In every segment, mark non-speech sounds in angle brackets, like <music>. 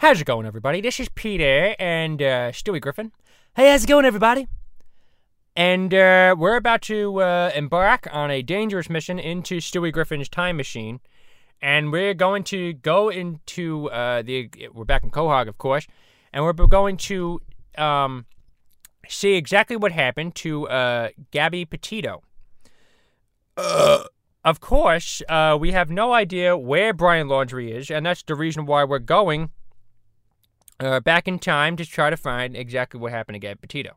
How's it going, everybody? This is Peter and uh, Stewie Griffin. Hey, how's it going, everybody? And uh, we're about to uh, embark on a dangerous mission into Stewie Griffin's time machine. And we're going to go into uh, the. We're back in Quahog, of course. And we're going to um, see exactly what happened to uh, Gabby Petito. Of course, uh, we have no idea where Brian Laundrie is, and that's the reason why we're going uh, back in time to try to find exactly what happened to Gabby Petito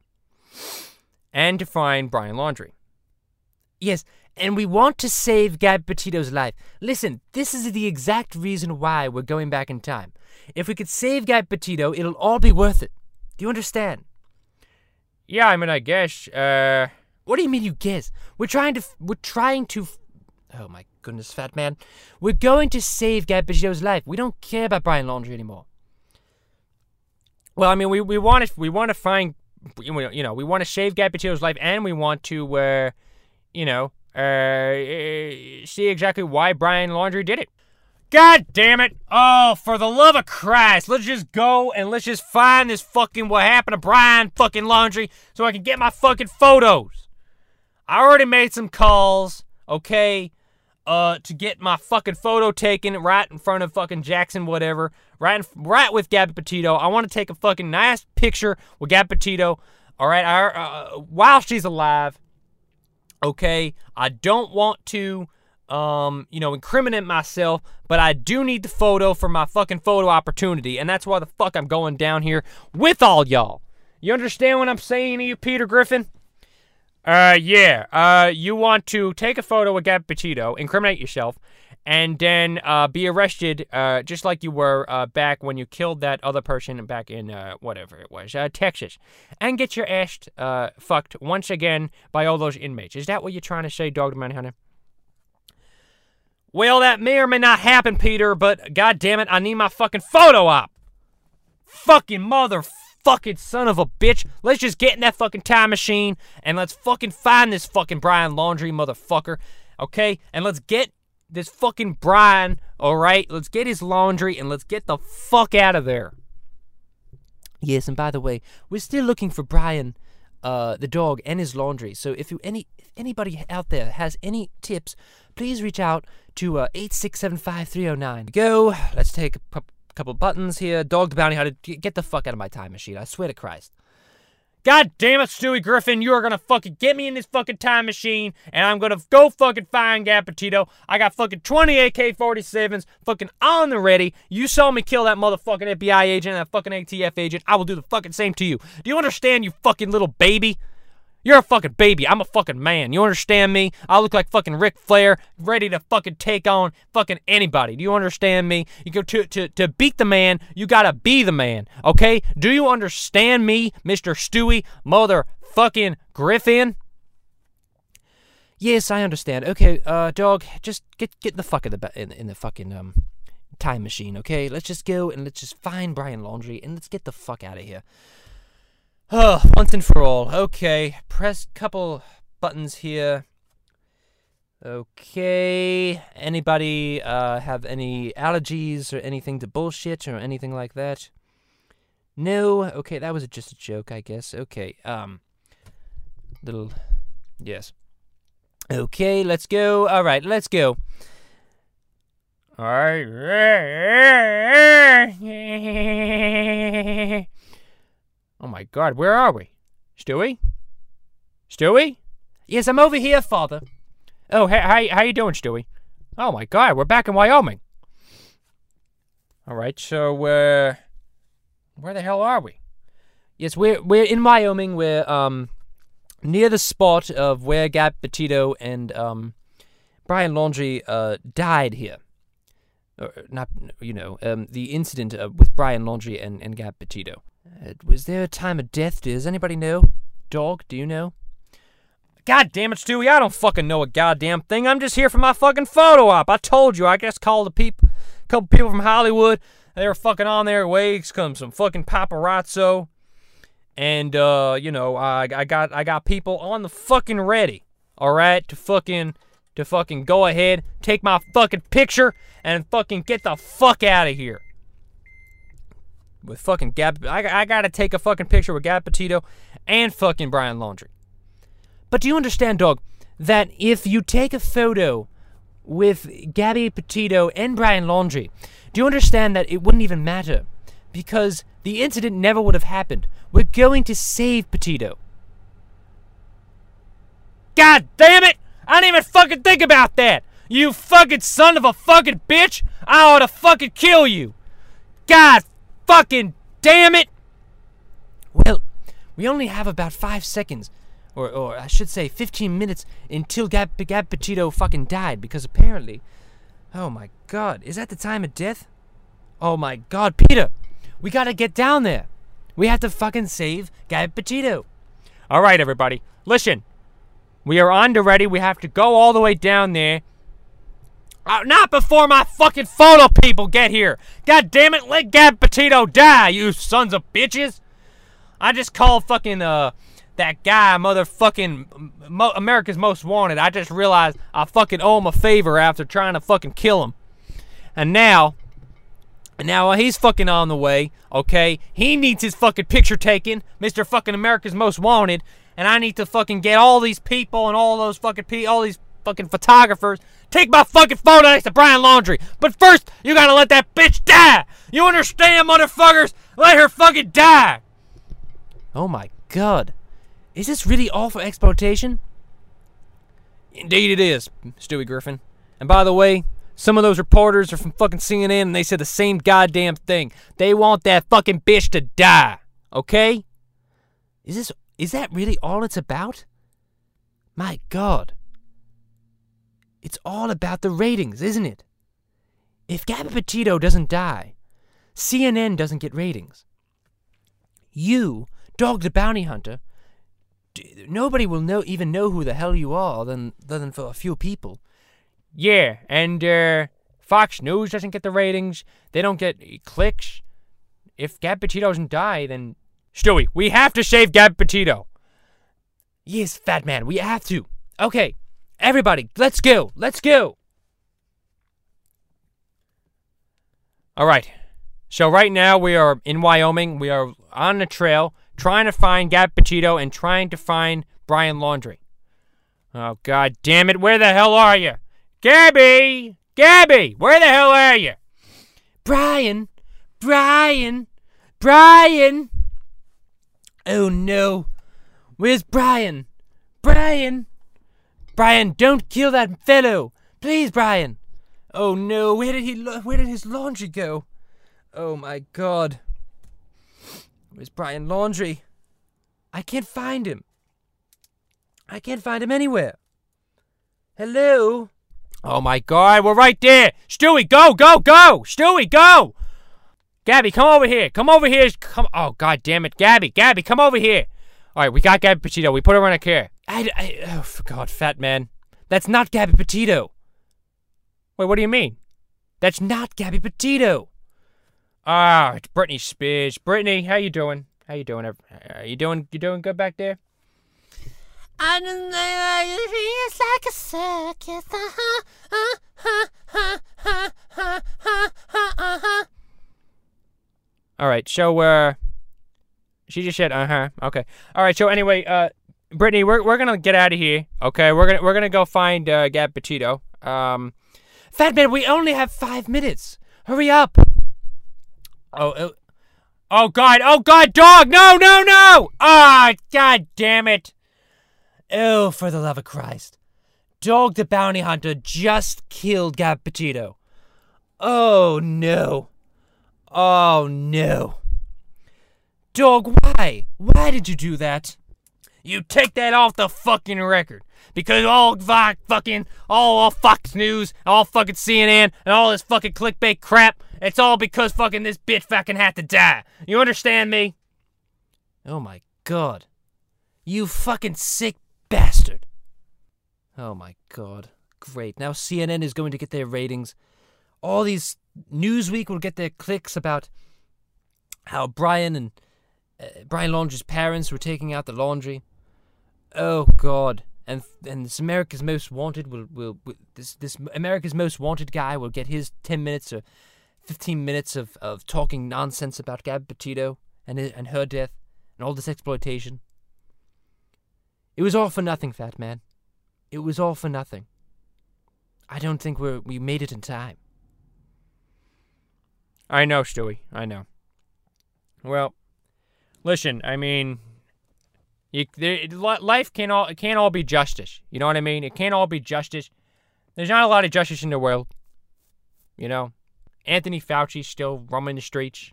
and to find Brian Laundrie. Yes, and we want to save Gab Petito's life. Listen, this is the exact reason why we're going back in time. If we could save Gab Petito, it'll all be worth it. Do you understand? Yeah, I mean, I guess. Uh, what do you mean you guess? We're trying to. f- We're trying to. f- Oh my goodness, fat man. We're going to save Gab Petito's life. We don't care about Brian Laundrie anymore. Well, I mean, we we want to we want to find you know, we want to save Gab Petito's life, and we want to uh, you know uh, see exactly why Brian Laundrie did it. God damn it! Oh, for the love of Christ, let's just go and let's just find this fucking what happened to Brian fucking Laundrie so I can get my fucking photos. I already made some calls, okay, uh, to get my fucking photo taken right in front of fucking Jackson, whatever, right, in, right with Gabby Petito. I want to take a fucking nice picture with Gabby Petito, all right, I, uh, while she's alive. Okay, I don't want to, um, you know, incriminate myself, but I do need the photo for my fucking photo opportunity, and that's why the fuck I'm going down here with all y'all. You understand what I'm saying to you, Peter Griffin? Uh, yeah. Uh, you want to take a photo with Gab Petito, incriminate yourself, and then uh, be arrested, uh, just like you were uh, back when you killed that other person back in uh, whatever it was, uh, Texas, and get your ass uh, fucked once again by all those inmates. Is that what you're trying to say, Dog Manhunter? Well, that may or may not happen, Peter, but god damn it, I need my fucking photo op. Fucking motherfucking son of a bitch. Let's just get in that fucking time machine and let's fucking find this fucking Brian Laundrie motherfucker. Okay? And let's get this fucking Brian, alright? Let's get his laundry and let's get the fuck out of there. Yes, and by the way, we're still looking for Brian, uh, the dog, and his laundry. So if you any if anybody out there has any tips, please reach out to uh, eight six seven five three zero nine. Go. Let's take a couple buttons here. Dog the bounty hunter. Get the fuck out of my time machine. I swear to Christ. God damn it, Stewie Griffin, you are gonna fucking get me in this fucking time machine, and I'm gonna go fucking find Gab I got fucking 20 AK 47s fucking on the ready. You saw me kill that motherfucking FBI agent, and that fucking ATF agent. I will do the fucking same to you. Do you understand, you fucking little baby? You're a fucking baby. I'm a fucking man. You understand me? I look like fucking Ric Flair, ready to fucking take on fucking anybody. Do you understand me? You go to to to beat the man, you gotta be the man. Okay? Do you understand me, Mr. Stewie, motherfucking Griffin? Yes, I understand. Okay, uh, dog, just get get the fuck in the ba- in, in the fucking um time machine. Okay, let's just go and let's just find Brian Laundrie and let's get the fuck out of here. Oh, once and for all. Okay, press couple buttons here. Okay. Anybody uh, have any allergies or anything to bullshit or anything like that? No. Okay, that was just a joke, I guess. Okay. Um. Little. Yes. Okay, let's go. All right, let's go. All right. <laughs> Oh my God, where are we? Stewie? Stewie? Yes, I'm over here, Father. Oh, hey, how, how you doing, Stewie? Oh my God, we're back in Wyoming. All right, so uh, where the hell are we? Yes, we're we're in Wyoming. We're um near the spot of where Gab Petito and um Brian Laundrie uh died here. Or, not you know um the incident uh, with Brian Laundrie and and Gab Petito. Uh, was there a time of death? Does anybody know? Dog, do you know? God damn it, Stewie, I don't fucking know a goddamn thing. I'm just here for my fucking photo op. I told you, I just called a peop- couple people from Hollywood. They were fucking on their way. Come some fucking paparazzo. And uh, you know, I I got I got people on the fucking ready. Alright, to fucking to fucking go ahead, take my fucking picture, and fucking get the fuck out of here. with fucking Gab. I, I gotta take a fucking picture with Gab Petito and fucking Brian Laundrie. But do you understand, dog, that if you take a photo with Gabby Petito and Brian Laundrie, do you understand that it wouldn't even matter? Because the incident never would have happened. We're going to save Petito. God damn it! I didn't even fucking think about that! You fucking son of a fucking bitch! I ought to fucking kill you! God fucking damn it! Well, we only have about five seconds, or, or I should say 15 minutes, until Gab, Gab Petito fucking died, because apparently. Oh my god, is that the time of death? Oh my god, Peter! We gotta get down there! We have to fucking save Gab Petito! Alright, everybody, listen. We are to ready. We have to go all the way down there. Uh, not before my fucking photo people get here. God damn it, let Gab Petito die, you sons of bitches. I just called fucking, uh, that guy, motherfucking Mo- America's Most Wanted. I just realized I fucking owe him a favor after trying to fucking kill him. And now, now he's fucking on the way, okay? He needs his fucking picture taken, Mr. fucking America's Most Wanted, and I need to fucking get all these people and all those fucking pe- all these fucking photographers take my fucking photo next to Brian Laundrie. But first, you gotta let that bitch die. You understand, motherfuckers? Let her fucking die. Oh my god. Is this really all for exploitation? Indeed it is, Stewie Griffin. And by the way, some of those reporters are from fucking CNN and they said the same goddamn thing. They want that fucking bitch to die. Okay? Is this is that really all it's about? My god. It's all about the ratings, isn't it? If Gabby Petito doesn't die, CNN doesn't get ratings. You, Dog the Bounty Hunter, d- nobody will know even know who the hell you are than, than for a few people. Yeah, and uh, Fox News doesn't get the ratings. They don't get clicks. If Gab Petito doesn't die, then Stewie, we have to save Gab Petito. Yes, fat man, we have to. Okay, everybody, let's go. Let's go. All right. So right now we are in Wyoming. We are on the trail trying to find Gab Petito and trying to find Brian Laundrie. Oh god damn it, where the hell are you? Gabby! Gabby! Where the hell are you? Brian! Brian! Brian! Oh no. Where's Brian? Brian! Brian, don't kill that fellow! Please, Brian! Oh no, where did he where did his laundry go? Oh my god. Where's Brian Laundrie? I can't find him. I can't find him anywhere. Hello? Oh my god, we're right there! Stewie, go, go, go! Stewie, go! Gabby, come over here. Come over here. Come. Oh god damn it, Gabby, Gabby, come over here. All right, we got Gabby Petito. We put her in a care. I, I, oh, for God, fat man. That's not Gabby Petito. Wait, what do you mean? That's not Gabby Petito. Ah, it's Britney Spears. Britney, how you doing? How you doing? Are you doing? You doing good back there? I don't know, it's like a circus. Uh-huh, uh-huh, uh-huh, uh-huh. All right, so uh, she just said, uh huh. Okay. All right. So anyway, uh, Britney, we're we're gonna get out of here. Okay. We're gonna we're gonna go find uh, Gab Petito. Um, Fat Man, we only have five minutes. Hurry up. Oh. oh Oh God! Oh God! Dog! No! No! No! Ah! God damn it! Oh, for the love of Christ! Dog the bounty hunter just killed Gab Petito. Oh no! Oh no! Dog, why? Why did you do that? You take that off the fucking record. Because all fucking, all, all Fox News, all fucking CNN, and all this fucking clickbait crap, it's all because fucking this bitch fucking had to die. You understand me? Oh my god. You fucking sick bastard. Oh my god. Great. Now CNN is going to get their ratings. All these Newsweek will get their clicks about how Brian and uh, Brian Laundrie's parents were taking out the laundry. Oh God! And and this America's Most Wanted will will, will this this America's Most Wanted guy will get his ten minutes or 15 minutes of, of talking nonsense about Gabby Petito and, and her death and all this exploitation. It was all for nothing, fat man. It was all for nothing. I don't think we we made it in time. I know, Stewie. I know. Well, listen. I mean, you, there, life can't all it can't all be justice. You know what I mean? It can't all be justice. There's not a lot of justice in the world. You know, Anthony Fauci's still roaming the streets,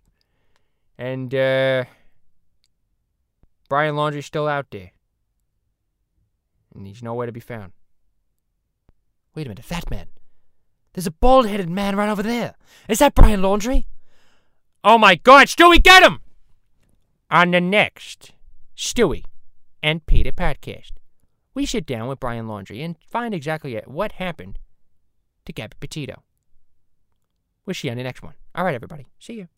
and uh, Brian Laundrie's still out there, and he's nowhere to be found. Wait a minute, fat man. There's a bald headed man right over there. Is that Brian Laundrie? Oh my god, Stewie, get him! On the next Stewie and Peter podcast, we sit down with Brian Laundrie and find exactly what happened to Gabby Petito. We'll see you on the next one. All right, everybody. See you.